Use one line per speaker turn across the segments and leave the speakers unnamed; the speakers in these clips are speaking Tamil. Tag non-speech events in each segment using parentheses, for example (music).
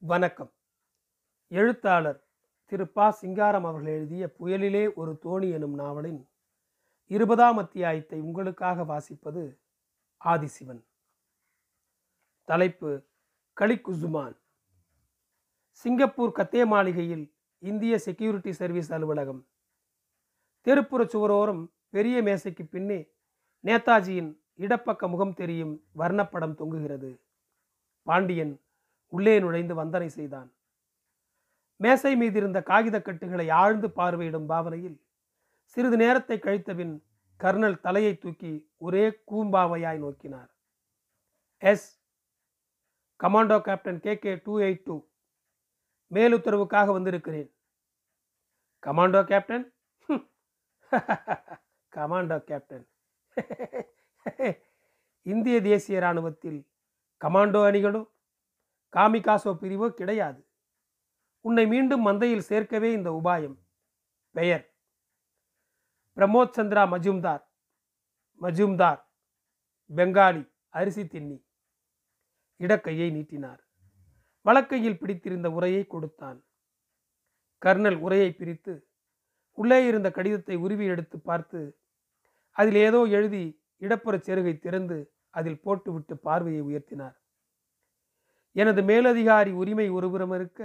வணக்கம். எழுத்தாளர் திரு ப. சிங்காரம் அவர்கள் எழுதிய புயலிலே ஒரு தோணி எனும் நாவலின் இருபதாம் அத்தியாயத்தை உங்களுக்காக வாசிப்பது ஆதிசிவன். தலைப்பு களிக்குசுமான் சிங்கப்பூர் கத்தே மாளிகையில் இந்திய செக்யூரிட்டி சர்வீஸ் அலுவலகம். தெருப்புற சுவரோரம் பெரிய மேசைக்கு பின்னே நேதாஜியின் இடப்பக்க முகம் தெரியும் வர்ணப்படம் தொங்குகிறது. பாண்டியன் உள்ளே நுழைந்து வந்தனை செய்தான். மேசை மீதிருந்த காகிதக் கட்டுகளை ஆழ்ந்து பார்வையிடும் பாவனையில் சிறிது நேரத்தை கழித்தபின் கர்னல் தலையை தூக்கி ஒரே கூம்பாவையாய் நோக்கினார். S. Commando captain K. K. Two eight two. மேலுத்தரவுக்காக வந்திருக்கிறேன். Commando captain? (laughs) Commando captain. (laughs) இந்திய தேசிய இராணுவத்தில் கமாண்டோ அணிகளும் காமிகாசோ பிரிவோ கிடையாது. உன்னை மீண்டும் மந்தையில் சேர்க்கவே இந்த உபாயம். பெயர். பிரமோத் சந்திரா மஜும்தார். மஜும்தார். பெங்காலி. அரிசி தின்னி. இடக்கையை நீட்டினார். வழக்கையில் பிடித்திருந்த உரையை கொடுத்தான். கர்னல் உரையை பிரித்து உள்ளே இருந்த கடிதத்தை உருவி எடுத்து பார்த்து அதில் ஏதோ எழுதி இடப்புறச் செருகை திறந்து அதில் போட்டுவிட்டு பார்வையை உயர்த்தினார். எனது மேலதிகாரி உரிமை ஒருபுறம் இருக்க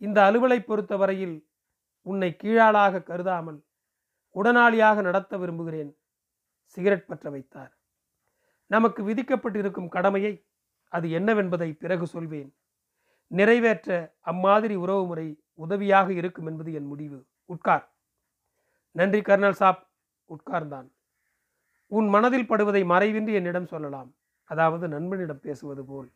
இந்த அலுவலை பொறுத்தவரையில் உன்னை கீழாளாக கருதாமல் உடனாளியாக நடத்த விரும்புகிறேன் சிகரெட் பற்ற வைத்தார். நமக்கு விதிக்கப்பட்டிருக்கும் கடமையை அது என்னவென்பதை பிறகு சொல்வேன். நிறைவேற்ற அம்மாதிரி உறவுமுறை உதவியாக இருக்கும் என்பது என் முடிவு. உட்கார். நன்றி கர்னல் சாப். உட்கார்ந்தான். உன் மனதில் படுவதை மறைவின்றி என்னிடம் சொல்லலாம். அதாவது நண்பனிடம் பேசுவது போல்.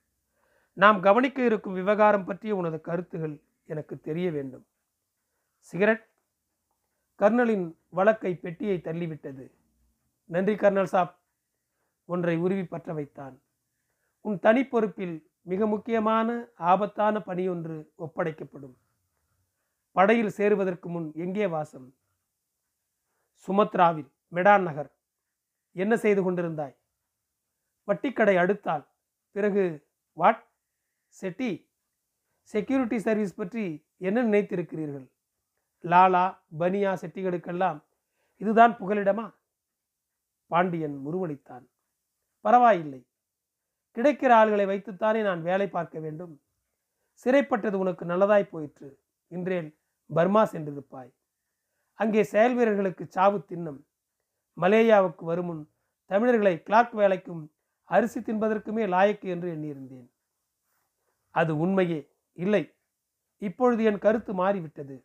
நாம் கவனிக்க இருக்கும் விவகாரம் பற்றிய உனது கருத்துகள் எனக்கு தெரிய வேண்டும். சிகரெட் கர்னலின் வழக்கை பெட்டியை தள்ளிவிட்டது. நன்றி கர்னல் சாப். ஒன்றை உருவி பற்ற வைத்தான். உன் தனி பொறுப்பில் மிக முக்கியமான ஆபத்தான பணியொன்று ஒப்படைக்கப்படும். படையில் சேருவதற்கு முன் எங்கே வாசம்? சுமத்ராவில் மெடான் நகர். என்ன செய்து கொண்டிருந்தாய்? வட்டிக்கடை அடுத்தால் பிறகு வாட்? செட்டி செக்யூரிட்டி சர்வீஸ் பற்றி என்ன நினைத்திருக்கிறீர்கள்? லாலா பனியா செட்டிகளுக்கெல்லாம் இதுதான் புகலிடமா? பாண்டியன் முருவளித்தான் பரவாயில்லை. கிடைக்கிற ஆள்களை வைத்துத்தானே நான் வேலை பார்க்க வேண்டும். சிறைப்பட்டது உனக்கு நல்லதாய் போயிற்று. இன்றேன் பர்மா சென்றிருப்பாய். அங்கே செயல் வீரர்களுக்கு சாவு தின்னம். மலேயாவுக்கு வருமுன் தமிழர்களை கிளார்க் வேலைக்கும் அரிசி தின்பதற்குமே லாயக்கு என்று எண்ணியிருந்தேன். அது உண்மையே இல்லை. இப்பொழுது என் கருத்து மாறிவிட்டது.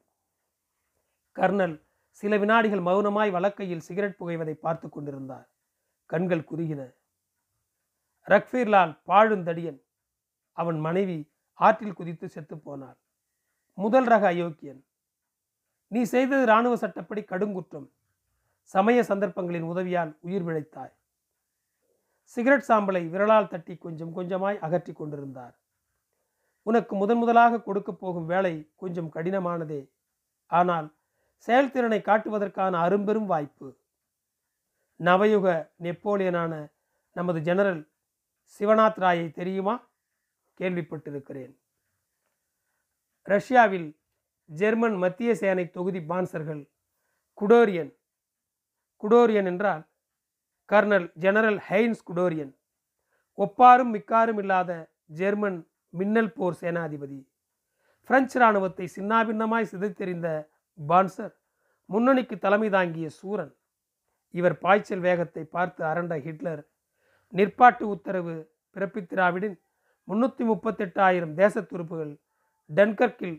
கர்னல் சில வினாடிகள் மௌனமாய் வழக்கையில் சிகரெட் புகைவதை பார்த்து கொண்டிருந்தார். கண்கள் குறுகின. ரக்ஃபீர்லால் பாழுந்தடியன் அவன் மனைவி ஆற்றில் குதித்து செத்து போனாள். முதல் ரக அயோக்கியன். நீ செய்தது இராணுவ சட்டப்படி கடுங்குற்றம். சமய சந்தர்ப்பங்களின் உதவியால் உயிர் விழைத்தாய் சிகரெட் சாம்பலை விரலால் தட்டி கொஞ்சம் கொஞ்சமாய் அகற்றி கொண்டிருந்தார். உனக்கு முதன் முதலாக கொடுக்க போகும் வேலை கொஞ்சம் கடினமானதே. ஆனால் செயல்திறனை காட்டுவதற்கான அரும்பெரும் வாய்ப்பு. நவயுக நெப்போலியனான நமது ஜெனரல் சிவநாத் ராயை தெரியுமா? கேள்விப்பட்டிருக்கிறேன். ரஷ்யாவில் ஜெர்மன் மத்திய சேனை தொகுதி பான்சர்கள் குடோரியன். குடோரியன் என்றால் கர்னல் ஜெனரல் ஹெய்ன்ஸ் குடோரியன். ஒப்பாரும் மிக்காரும் இல்லாத ஜெர்மன் மின்னல் போர் சேனாதிபதி. பிரெஞ்சு இராணுவத்தை சின்னாபின்னமாய் சிதைத்தெறிந்த பான்சர் முன்னணிக்கு தலைமை தாங்கிய சூரன். இவர் பாய்ச்சல் வேகத்தை பார்த்து அரண்ட ஹிட்லர் நிற்பாட்டு உத்தரவு பிறப்பித்திராவிடின் முன்னூற்றி முப்பத்தெட்டாயிரம் தேச துருப்புகள் டென்கர்க்கில்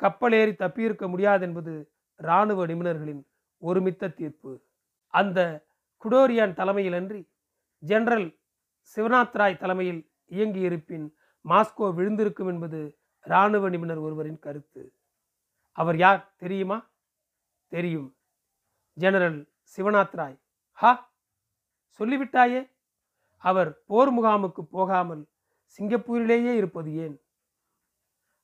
கப்பலேறி தப்பியிருக்க முடியாதென்பது இராணுவ நிபுணர்களின் ஒருமித்த தீர்ப்பு. அந்த குடோரியான் தலைமையிலன்றி ஜெனரல் சிவநாத் ராய் தலைமையில் இயங்கியிருப்பின் மாஸ்கோ விழுந்திருக்கும் என்பது இராணுவ நிபுணர் ஒருவரின் கருத்து. அவர் யார் தெரியுமா? தெரியும். ஜெனரல் சிவநாத் ராய். ஹா! சொல்லிவிட்டாயே? அவர் போர் முகாமுக்கு போகாமல் சிங்கப்பூரிலேயே இருப்பது ஏன்?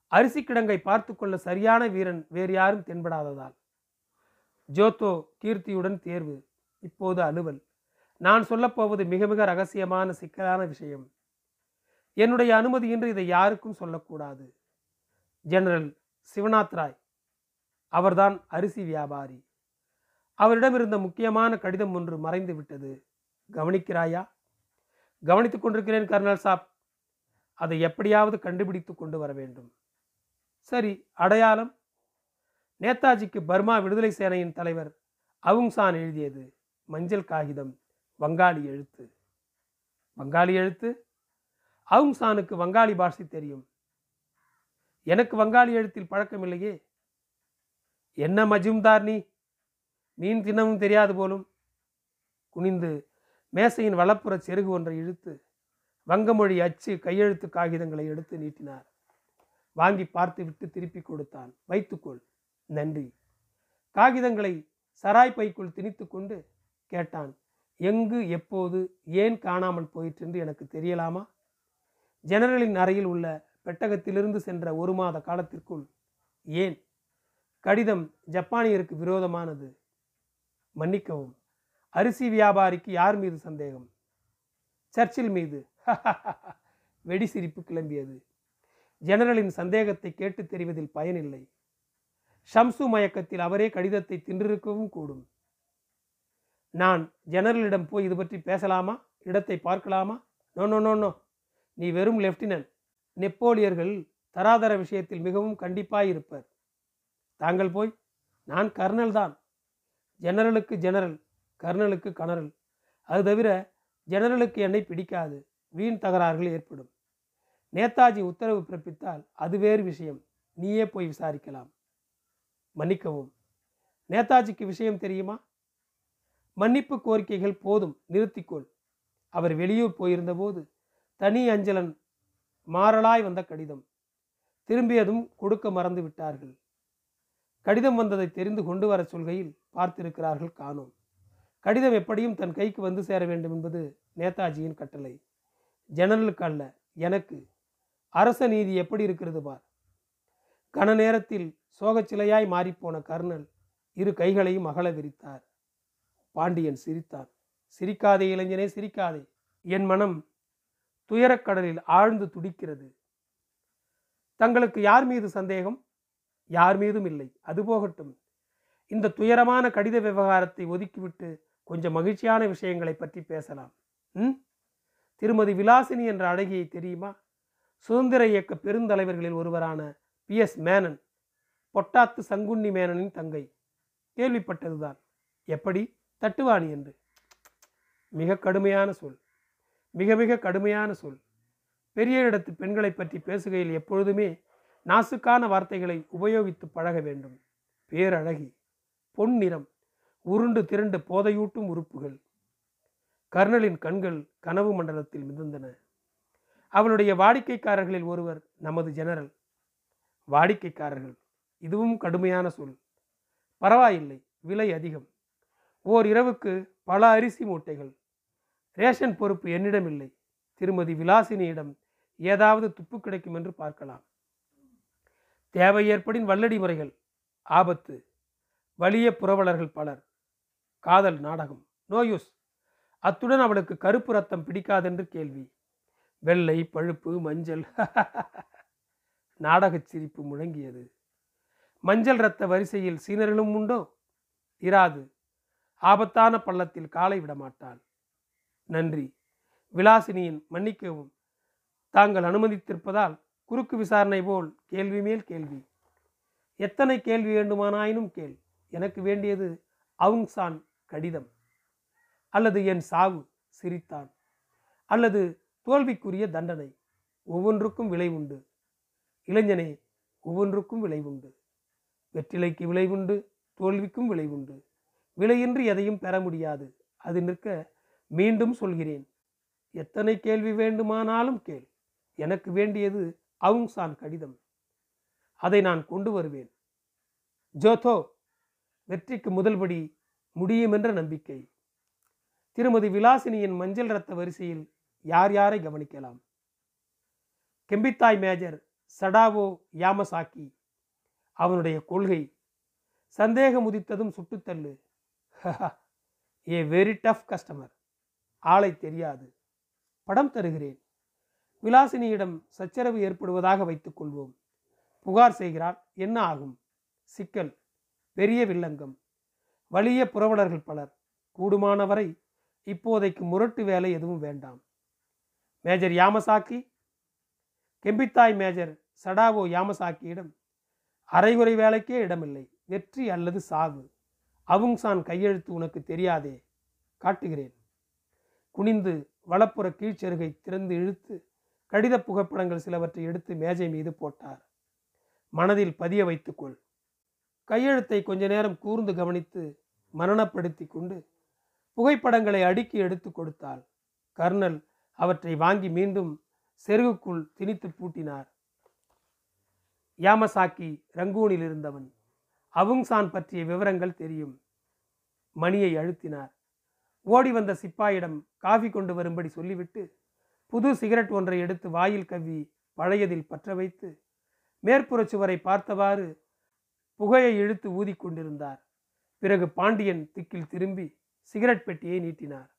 அரிசி கிடங்கை பார்த்து கொள்ள சரியான வீரன் வேறு யாரும் தென்படாததால். ஜோத்தோ கீர்த்தியுடன் தேர்வு. இப்போது அலுவல். நான் சொல்லப்போவது மிக மிக ரகசியமான சிக்கலான விஷயம். என்னுடைய அனுமதியின்றி இதை யாருக்கும் சொல்லக்கூடாது. ஜெனரல் சிவநாத் ராய் அவர்தான் அரிசி வியாபாரி. அவரிடம் இருந்த முக்கியமான கடிதம் ஒன்று மறைந்து விட்டது. கவனிக்கிறாயா? கவனித்துக் கொண்டிருக்கிறேன் கர்னல் சாப். அதை எப்படியாவது கண்டுபிடித்து கொண்டு வர வேண்டும். சரி அடையாளம்? நேதாஜிக்கு பர்மா விடுதலை சேனையின் தலைவர் அவுங் சான் எழுதியது. மஞ்சள் காகிதம் வங்காளி எழுத்து. வங்காளி எழுத்து? அவுங் சானுக்கு வங்காளி பாஷை தெரியும். எனக்கு வங்காளி எழுத்தில் பழக்கமில்லையே என்ன மஜும்தார் நீ? மீன் தினமும் தெரியாது போலும். குனிந்து மேசையின் வலப்புற செருகு ஒன்றை இழுத்து வங்கமொழி அச்சு கையெழுத்து காகிதங்களை எடுத்து நீட்டினார். வாங்கி பார்த்துவிட்டு திருப்பி கொடுத்தான். வைத்துக்கொள். நன்றி. காகிதங்களை சராய் பைக்குள் திணித்து கொண்டு கேட்டான். எங்கு எப்போது ஏன் காணாமல் போயிற்றென்று எனக்கு தெரியலாமா? ஜெனரலின் அறையில் உள்ள பெட்டகத்திலிருந்து சென்ற ஒரு மாத காலத்திற்குள் ஏன்? கடிதம் ஜப்பானியருக்கு விரோதமானது. மன்னிக்கவும் அரிசி வியாபாரிக்கு யார் மீது சந்தேகம்? சர்ச்சில் மீது. (laughs) வெடி சிரிப்பு கிளம்பியது. ஜெனரலின் சந்தேகத்தை கேட்டு தெரிவதில் பயனில்லை. ஷம்சு மயக்கத்தில் அவரே கடிதத்தை தின்றிருக்கவும் கூடும். நான் ஜெனரலிடம் போய் இது பற்றி பேசலாமா? இடத்தை பார்க்கலாமா? No no no no. நீ வெறும் லெப்டினன்ட். நெப்போலியர்கள் தராதர விஷயத்தில் மிகவும் கண்டிப்பாயிருப்பர் தாங்கள் போய் நான் கர்னல் தான். ஜெனரலுக்கு ஜெனரல் கர்னலுக்கு கனரல். அது தவிர ஜெனரலுக்கு என்னை பிடிக்காது. வீண் தகராறுகள் ஏற்படும். நேதாஜி உத்தரவு பிறப்பித்தால் அது வேறு விஷயம். நீயே போய் விசாரிக்கலாம். மன்னிக்கவும். நேதாஜிக்கு விஷயம் தெரியுமா? மன்னிப்பு கோரிக்கைகள் போதும். நிறுத்திக்கொள். அவர் வெளியூர் போயிருந்தபோது தனி அஞ்சலன் மாறலாய் வந்த கடிதம். திரும்பியதும் கொடுக்க மறந்து விட்டார்கள். கடிதம் வந்ததை தெரிந்து கொண்டு வர சொல்கையில் பார்த்திருக்கிறார்கள் காணோம். கடிதம் எப்படியும் தன் கைக்கு வந்து சேர வேண்டும் என்பது நேதாஜியின் கட்டளை. ஜெனரலுக்கு அல்ல எனக்கு. அரச நீதி எப்படி இருக்கிறது பார்? கன நேரத்தில் சோகச்சிலையாய் மாறிப்போன கர்னல் இரு கைகளையும் அகல விரித்தார். பாண்டியன் சிரித்தான். சிரிக்காதே இளைஞனே சிரிக்காதே. என் மனம் துயரக்கடலில் ஆழ்ந்து துடிக்கிறது. தங்களுக்கு யார் மீது சந்தேகம்? யார் மீதும் இல்லை. அது போகட்டும். இந்த துயரமான கடித விவகாரத்தை ஒதுக்கிவிட்டு கொஞ்சம் மகிழ்ச்சியான விஷயங்களை பற்றி பேசலாம். ம்? திருமதி விலாசினி என்ற அழகியை தெரியுமா? சுதந்திர இயக்க பெருந்தலைவர்களில் ஒருவரான பி. எஸ். மேனன் பொட்டாத்து சங்குண்ணி மேனனின் தங்கை. கேள்விப்பட்டதுதான். எப்படி? தட்டுவாணி என்று. மிக கடுமையான சொல். மிக மிக கடுமையான சொல் பெரிய இடத்து பெண்களை பற்றி பேசுகையில் எப்பொழுதுமே நாசுக்கான வார்த்தைகளை உபயோகித்து பழக வேண்டும். பேரழகி பொன்னிறம் உருண்டு திரண்டு போதையூட்டும் உறுப்புகள். கர்னலின் கண்கள் கனவு மண்டலத்தில் மிதந்தன. அவளுடைய வாடிக்கைக்காரர்களில் ஒருவர் நமது ஜெனரல். வாடிக்கைக்காரர்கள் இதுவும் கடுமையான சொல் பரவாயில்லை விலை அதிகம். ஓர் இரவுக்கு பல அரிசி மூட்டைகள். ரேஷன் பொறுப்பு என்னிடம் இல்லை. திருமதி விலாசினியிடம் ஏதாவது துப்பு கிடைக்கும் என்று பார்க்கலாம். தேவை ஏற்படின் வல்லடி முறைகள். ஆபத்து. வலிய புரவலர்கள் பலர். காதல் நாடகம். No use. அத்துடன் அவளுக்கு கருப்பு ரத்தம் பிடிக்காதென்று கேள்வி. வெள்ளை பழுப்பு மஞ்சள். (laughs) நாடகச் சிரிப்பு முழங்கியது. மஞ்சள் இரத்த வரிசையில் சீனர்களும் உண்டோ? இராது. ஆபத்தான பள்ளத்தில் காலை விடமாட்டாள். நன்றி. விலாசினியின் மன்னிக்கவும். தாங்கள் அனுமதித்திருப்பதால் குறுக்கு விசாரணை போல் கேள்வி மேல் கேள்வி. எத்தனை கேள்வி வேண்டுமானாயினும் கேள். எனக்கு வேண்டியது அவுங் சான் கடிதம். அல்லது என் சாவு சிரித்தான். அல்லது தோல்விக்குரிய தண்டனை. ஒவ்வொன்றுக்கும் விலை உண்டு. இளைஞனே ஒவ்வொன்றுக்கும் விலை உண்டு. வெற்றிலைக்கு விலை உண்டு தோல்விக்கும் விலை உண்டு. விலையின்றி எதையும் பெற முடியாது. அது நிற்க மீண்டும் சொல்கிறேன். எத்தனை கேள்வி வேண்டுமானாலும் கேள். எனக்கு வேண்டியது அவுங் சான் கடிதம். அதை நான் கொண்டு வருவேன். ஜோதோ வெற்றிக்கு முதல்படி முடியும் என்ற நம்பிக்கை. திருமதி விலாசினியின் மஞ்சள் ரத்த வரிசையில் யார் யாரை கவனிக்கலாம்? கெம்பித்தாய் மேஜர் சடாவோ யாமசாக்கி அவனுடைய கொள்கை சந்தேகம் உதித்ததும் சுட்டுத்தள்ளு (laughs) ஏ வெரி டஃப் கஸ்டமர் ஆளை தெரியாது. படம் தருகிறேன். விலாசினியிடம் சச்சரவு ஏற்படுவதாக வைத்துக் கொள்வோம். புகார் செய்கிறார். என்ன ஆகும்? சிக்கல். பெரிய வில்லங்கம். வலிய புரவலர்கள் பலர். கூடுமானவரை இப்போதைக்கு முரட்டு வேலை எதுவும் வேண்டாம். மேஜர் யாமசாக்கி. கெம்பித்தாய் மேஜர் சடாவோ யாமசாக்கியிடம் அரைகுறை வேலைக்கே இடமில்லை. வெற்றி அல்லது சாவு. அவுங்சான் கையெழுத்து உனக்கு தெரியாதே. காட்டுகிறேன். குனிந்து வலப்புற கீழ்ச்செருகை திறந்து இழுத்து கடித புகைப்படங்கள் சிலவற்றை எடுத்து மேஜை மீது போட்டார். மனதில் பதிய வைத்துக்கொள். கையெழுத்தை கொஞ்ச நேரம் கூர்ந்து கவனித்து மரணப்படுத்தி கொண்டு புகைப்படங்களை அடுக்கி எடுத்து கொடுத்தாள். கர்னல் அவற்றை வாங்கி மீண்டும் செருகுக்குள் திணித்து பூட்டினார். யாமசாக்கி ரங்கூனில் இருந்தவன். அவுங்சான் பற்றிய விவரங்கள் தெரியும். மணியை அழுத்தினார். ஓடி வந்த சிப்பாயிடம் காஃபி கொண்டு வரும்படி சொல்லிவிட்டு புது சிகரெட் ஒன்றை எடுத்து வாயில் கவ்வி பழையதில் பற்ற வைத்து மேற்புறச் சுவரை பார்த்தவாறு புகையை இழுத்து ஊதி கொண்டிருந்தார். பிறகு பாண்டியன் திக்கில் திரும்பி சிகரெட் பெட்டியை நீட்டினார்.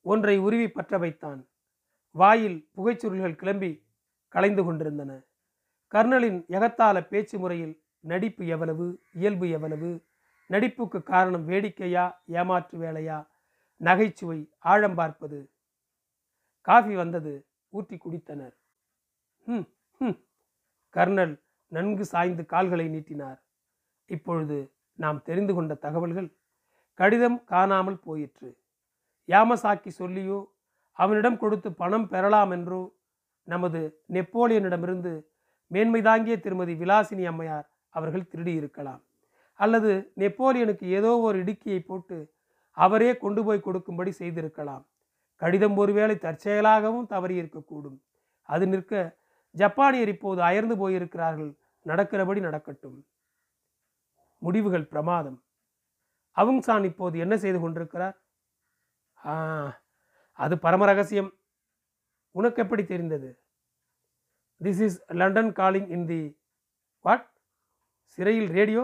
ஒன்றை உருவி பற்ற வைத்தான். வாயில் புகைச்சுருள்கள் கிளம்பி கலைந்து கொண்டிருந்தன. கர்னலின் எகத்தால பேச்சு முறையில் நடிப்பு எவ்வளவு இயல்பு எவ்வளவு நடிப்புக்கு காரணம் வேடிக்கையா ஏமாற்று வேலையா நகைச்சுவை ஆழம் பார்ப்பது. காஃபி வந்தது ஊற்றி குடித்தனர். ம் ம் கர்னல் நன்கு சாய்ந்து கால்களை நீட்டினார். இப்பொழுது நாம் தெரிந்து கொண்ட தகவல்கள் கடிதம் காணாமல் போயிற்று. யாமசாக்கி சொல்லியோ அவனிடம் கொடுத்து பணம் பெறலாம் என்றோ நமது நெப்போலியனிடமிருந்து மேன்மை தாங்கிய திருமதி விலாசினி அம்மையார் அவர்கள் திருடி இருக்கலாம் அல்லது நெப்போலியனுக்கு ஏதோ ஒரு இடுக்கியை போட்டு அவரே கொண்டு போய் கொடுக்கும்படி செய்திருக்கலாம். கடிதம் ஒருவேளை தற்செயலாகவும் தவறி இருக்கக்கூடும் அது நிற்க ஜப்பானியர் இப்போது அயர்ந்து போயிருக்கிறார்கள். நடக்கிறபடி நடக்கட்டும். முடிவுகள் பிரமாதம். அவுங்சான் இப்போது என்ன செய்து கொண்டிருக்கிறார்? ஆ அது பரம ரகசியம் உனக்கு எப்படி தெரிந்தது? This is London calling in the what சிறையில் ரேடியோ?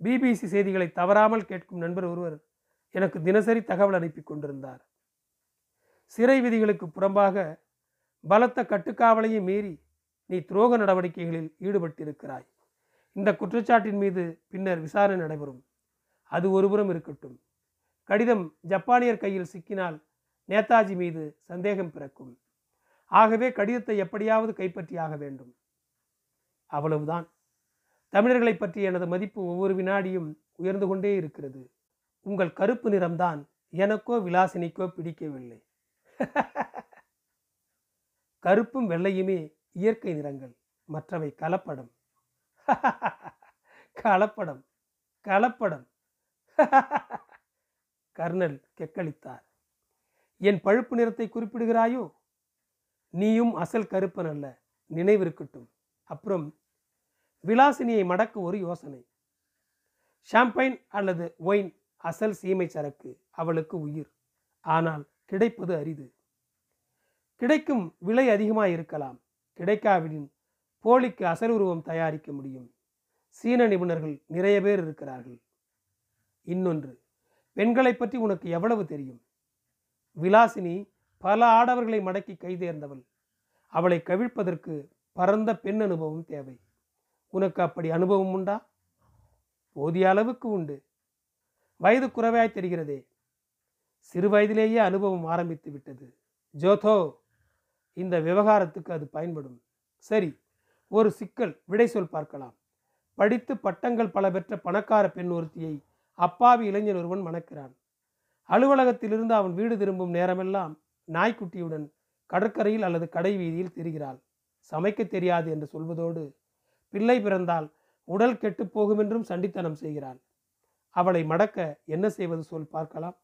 பிபிசி செய்திகளை தவறாமல் கேட்கும் நண்பர் ஒருவர் எனக்கு தினசரி தகவல் அனுப்பி கொண்டிருந்தார். சிறை விதிகளுக்கு புறம்பாக பலத்த கட்டுக்காவலையும் மீறி நீ துரோக நடவடிக்கைகளில் ஈடுபட்டிருக்கிறாய். இந்த குற்றச்சாட்டின் மீது பின்னர் விசாரணை நடைபெறும். அது ஒருபுறம் இருக்கட்டும். கடிதம் ஜப்பானியர் கையில் சிக்கினால் நேதாஜி மீது சந்தேகம் பிறக்கும். ஆகவே கடிதத்தை எப்படியாவது கைப்பற்றியாக வேண்டும். அவ்வளவுதான். தமிழர்களை பற்றி எனது மதிப்பு ஒவ்வொரு வினாடியும் உயர்ந்து கொண்டே இருக்கிறது. உங்கள் கருப்பு நிறம்தான் எனக்கோ விலாசினிக்கோ பிடிக்கவில்லை. கருப்பும் வெள்ளையுமே இயற்கை நிறங்கள் மற்றவை கலப்படம். கலப்படம் கலப்படம். கர்னல் கெக்களித்தார். என் பழுப்பு நிறத்தை குறிப்பிடுகிறாயோ? நீயும் அசல் கருப்பன் அல்ல நினைவிருக்கட்டும். அப்புறம் விலாசினியை மடக்க ஒரு யோசனை. ஷாம்பைன் அல்லது ஒயின் அசல் சீமை சரக்கு அவளுக்கு உயிர். ஆனால் கிடைப்பது அரிது. கிடைக்கும் விலை அதிகமாக இருக்கலாம். கிடைக்காவிடின் போலிக்கு அசல் உருவம் தயாரிக்க முடியும். சீன நிபுணர்கள் நிறைய பேர் இருக்கிறார்கள். இன்னொன்று பெண்களை பற்றி உனக்கு எவ்வளவு தெரியும்? விலாசினி பல ஆடவர்களை மடக்கி கைதேர்ந்தவள் அவளை கவிழ்ப்பதற்கு பரந்த பெண் அனுபவம் தேவை. உனக்கு அப்படி அனுபவம் உண்டா? போதிய அளவுக்கு உண்டு. வயது குறைவாய் தெரிகிறதே. சிறு வயதிலேயே அனுபவம் ஆரம்பித்து விட்டது. ஜோதோ இந்த விவகாரத்துக்கு அது பயன்படும். சரி ஒரு சிக்கல் விடை சொல் பார்க்கலாம். படித்து பட்டங்கள் பல பெற்ற பணக்கார பெண் ஒருத்தியை அப்பாவி இளைஞன் ஒருவன் மணக்கிறான். அலுவலகத்திலிருந்து அவன் வீடு திரும்பும் நேரமெல்லாம் நாய்க்குட்டியுடன் கடற்கரையில் அல்லது கடை வீதியில் திரிகிறாள். சமைக்க தெரியாது என்று சொல்வதோடு பிள்ளை பிறந்தால் உடல் கெட்டு போகும் என்றும் சண்டித்தனம் செய்கிறாள். அவளை மடக்க என்ன செய்வது சொல் பார்க்கலாம்.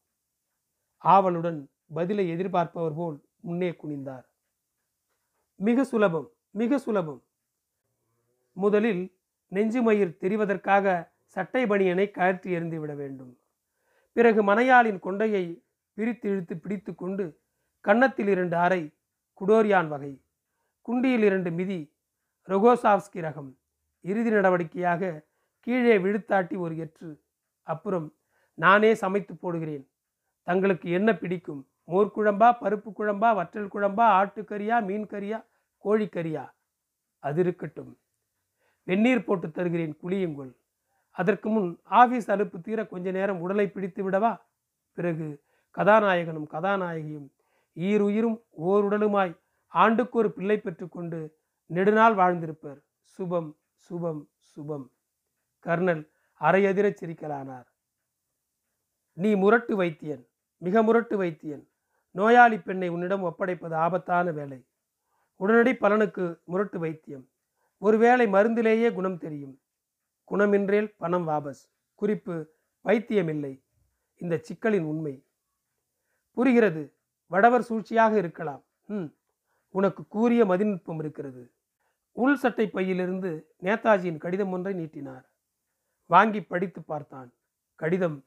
ஆவலுடன் பதிலை எதிர்பார்ப்பவர் போல் முன்னே குனிந்தார். மிக சுலபம் மிக சுலபம். முதலில் நெஞ்சுமயிர் தெரிவதற்காக சட்டை பணியனை கழற்றி எறிந்து விட வேண்டும். பிறகு மனையாளின் கொண்டையை பிரித்து இழுத்து பிடித்து கொண்டு கன்னத்தில் இரண்டு அறை குடோரியான் வகை குண்டியில் இரண்டு மிதி ரொகோசாவ்ஸ்கி ரகம் இறுதி நடவடிக்கையாக கீழே விழுத்தாட்டி ஒரு எற்று அப்புறம் நானே சமைத்து போடுகிறேன். தங்களுக்கு என்ன பிடிக்கும்? மோர் குழம்பா பருப்பு குழம்பா வற்றல் குழம்பா ஆட்டுக்கறியா மீன் கறியா கோழிக்கறியா? அது இருக்கட்டும். வெந்நீர் போட்டு தருகிறேன் குளியுங்கள் அதற்கு முன் ஆபீஸ் அலுப்பு தீர கொஞ்ச நேரம் உடலை பிடித்து விடவா? பிறகு கதாநாயகனும் கதாநாயகியும் ஈருயிரும் ஓருடலுமாய் ஆண்டுக்கு ஒரு பிள்ளை பெற்றுக்கொண்டு நெடுநாள் வாழ்ந்திருப்பர். சுபம் சுபம் சுபம். கர்னல் அரையதிரச் சிரிக்கலானார். நீ முரட்டு வைத்தியன் மிக முரட்டு வைத்தியன். நோயாளி பெண்ணை உன்னிடம் ஒப்படைப்பது ஆபத்தான வேலை. உடனடி பலனுக்கு முரட்டு வைத்தியம். ஒருவேளை மருந்திலேயே குணம் தெரியும். குணமின்றேல் பணம் வாபஸ். குறிப்பு வைத்தியமில்லை. இந்த சிக்கலின் உண்மை. புரிகிறது. வடவர் சூழ்ச்சியாக இருக்கலாம். ம். உனக்கு கூறிய மதிநுட்பம் இருக்கிறது. உள் சட்டை பையிலிருந்து நேதாஜியின் கடிதம் ஒன்றை நீட்டினார். வாங்கி படித்து பார்த்தான். கடிதம்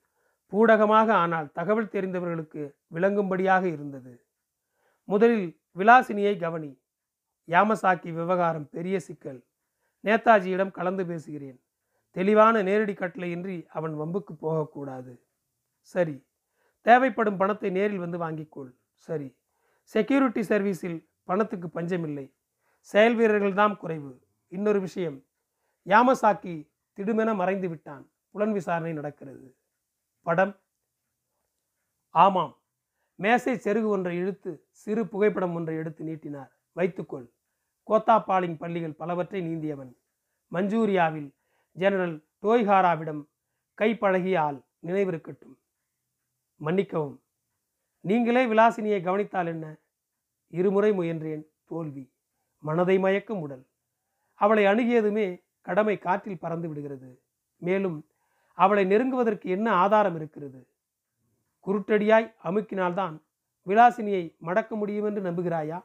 பூடகமாக ஆனால் தகவல் தெரிந்தவர்களுக்கு விளங்கும்படியாக இருந்தது. முதலில் விலாசினியை கவனி. யாமசாக்கி விவகாரம் பெரிய சிக்கல். நேதாஜியிடம் கலந்து பேசுகிறேன். தெளிவான நேரடி கட்டளையின்றி அவன் வம்புக்கு போகக்கூடாது. சரி. தேவைப்படும் பணத்தை நேரில் வந்து வாங்கிக்கொள். சரி. செக்யூரிட்டி சர்வீஸில் பணத்துக்கு பஞ்சமில்லை. செயல் வீரர்கள்தான் குறைவு. இன்னொரு விஷயம். யாமசாக்கி திடுமென மறைந்து விட்டான். புலன் விசாரணை நடக்கிறது. படம். ஆமாம். மேசை செருகு ஒன்றை இழுத்து சிறு புகைப்படம் ஒன்றை எடுத்து நீட்டினார். வைத்துக்கொள். கோத்தாபாலிங் பள்ளிகள் பலவற்றை நீந்தியவன். மஞ்சூரியாவில் ஜெனரல் டோய்ஹாராவிடம் கை பழகிய ஆள் நினைவிருக்கட்டும் மன்னிக்கவும். நீங்களே விலாசினியை கவனித்தால் என்ன? இருமுறை முயன்றேன் தோல்வி. மனதை மயக்கும் உடல். அவளை அணுகியதுமே கடமை காற்றில் பறந்து விடுகிறது. மேலும் அவளை நெருங்குவதற்கு என்ன ஆதாரம் இருக்கிறது? குருட்டடியாய் அமுக்கினால்தான் விலாசினியை மடக்க முடியும் என்று நம்புகிறாயா?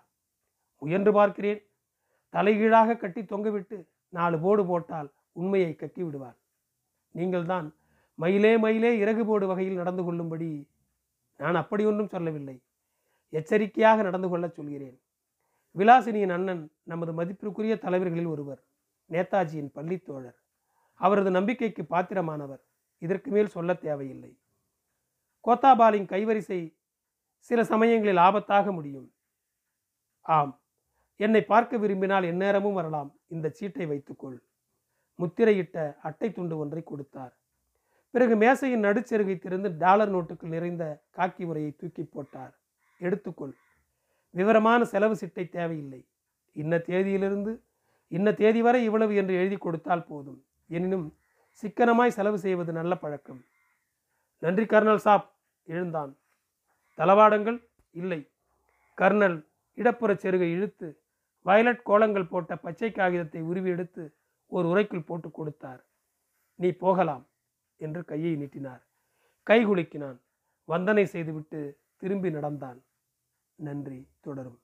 முயன்று பார்க்கிறேன். தலைகீழாக கட்டி தொங்கவிட்டு நாலு போடு போட்டால் உண்மையை கக்கி விடுவார் நீங்கள்தான் மயிலே மயிலே இறகு போடு வகையில் நடந்து கொள்ளும்படி நான் அப்படி ஒன்றும் சொல்லவில்லை. எச்சரிக்கையாக நடந்து கொள்ளச் சொல்கிறேன். விலாசினியின் அண்ணன் நமது மதிப்பிற்குரிய தலைவர்களில் ஒருவர். நேதாஜியின் பள்ளித்தோழர் அவரது நம்பிக்கைக்கு பாத்திரமானவர். இதற்கு மேல் சொல்ல தேவையில்லை. கோத்தாபாலின் கைவரிசை சில சமயங்களில் ஆபத்தாக முடியும். ஆம். என்னை பார்க்க விரும்பினால் எந்நேரமும் வரலாம். இந்த சீட்டை வைத்துக்கொள். முத்திரையிட்ட அட்டை துண்டு ஒன்றை கொடுத்தார். பிறகு மேசையின் நடுச்செருகை திறந்து டாலர் நோட்டுக்குள் நிறைந்த காக்கி உரையை தூக்கி போட்டார். எடுத்துக்கொள். விவரமான செலவு சிட்டை தேவையில்லை. இன்ன தேதியிலிருந்து இன்ன தேதி வரை இவ்வளவு என்று எழுதி கொடுத்தால் போதும். எனினும் சிக்கனமாய் செலவு செய்வது நல்ல பழக்கம். நன்றி கர்னல் சாப் எழுந்தான். தளவாடங்கள் இல்லை. கர்னல் இடப்புறச் செருகை இழுத்து வயலட் கோலங்கள் போட்ட பச்சை காகிதத்தை உருவி எடுத்து ஒரு உரைக்குள் போட்டு கொடுத்தார். நீ போகலாம் என்று கையை நீட்டினார். கைகுலுக்கினான் வந்தனை செய்துவிட்டு திரும்பி நடந்தான். நன்றி தொடரும்.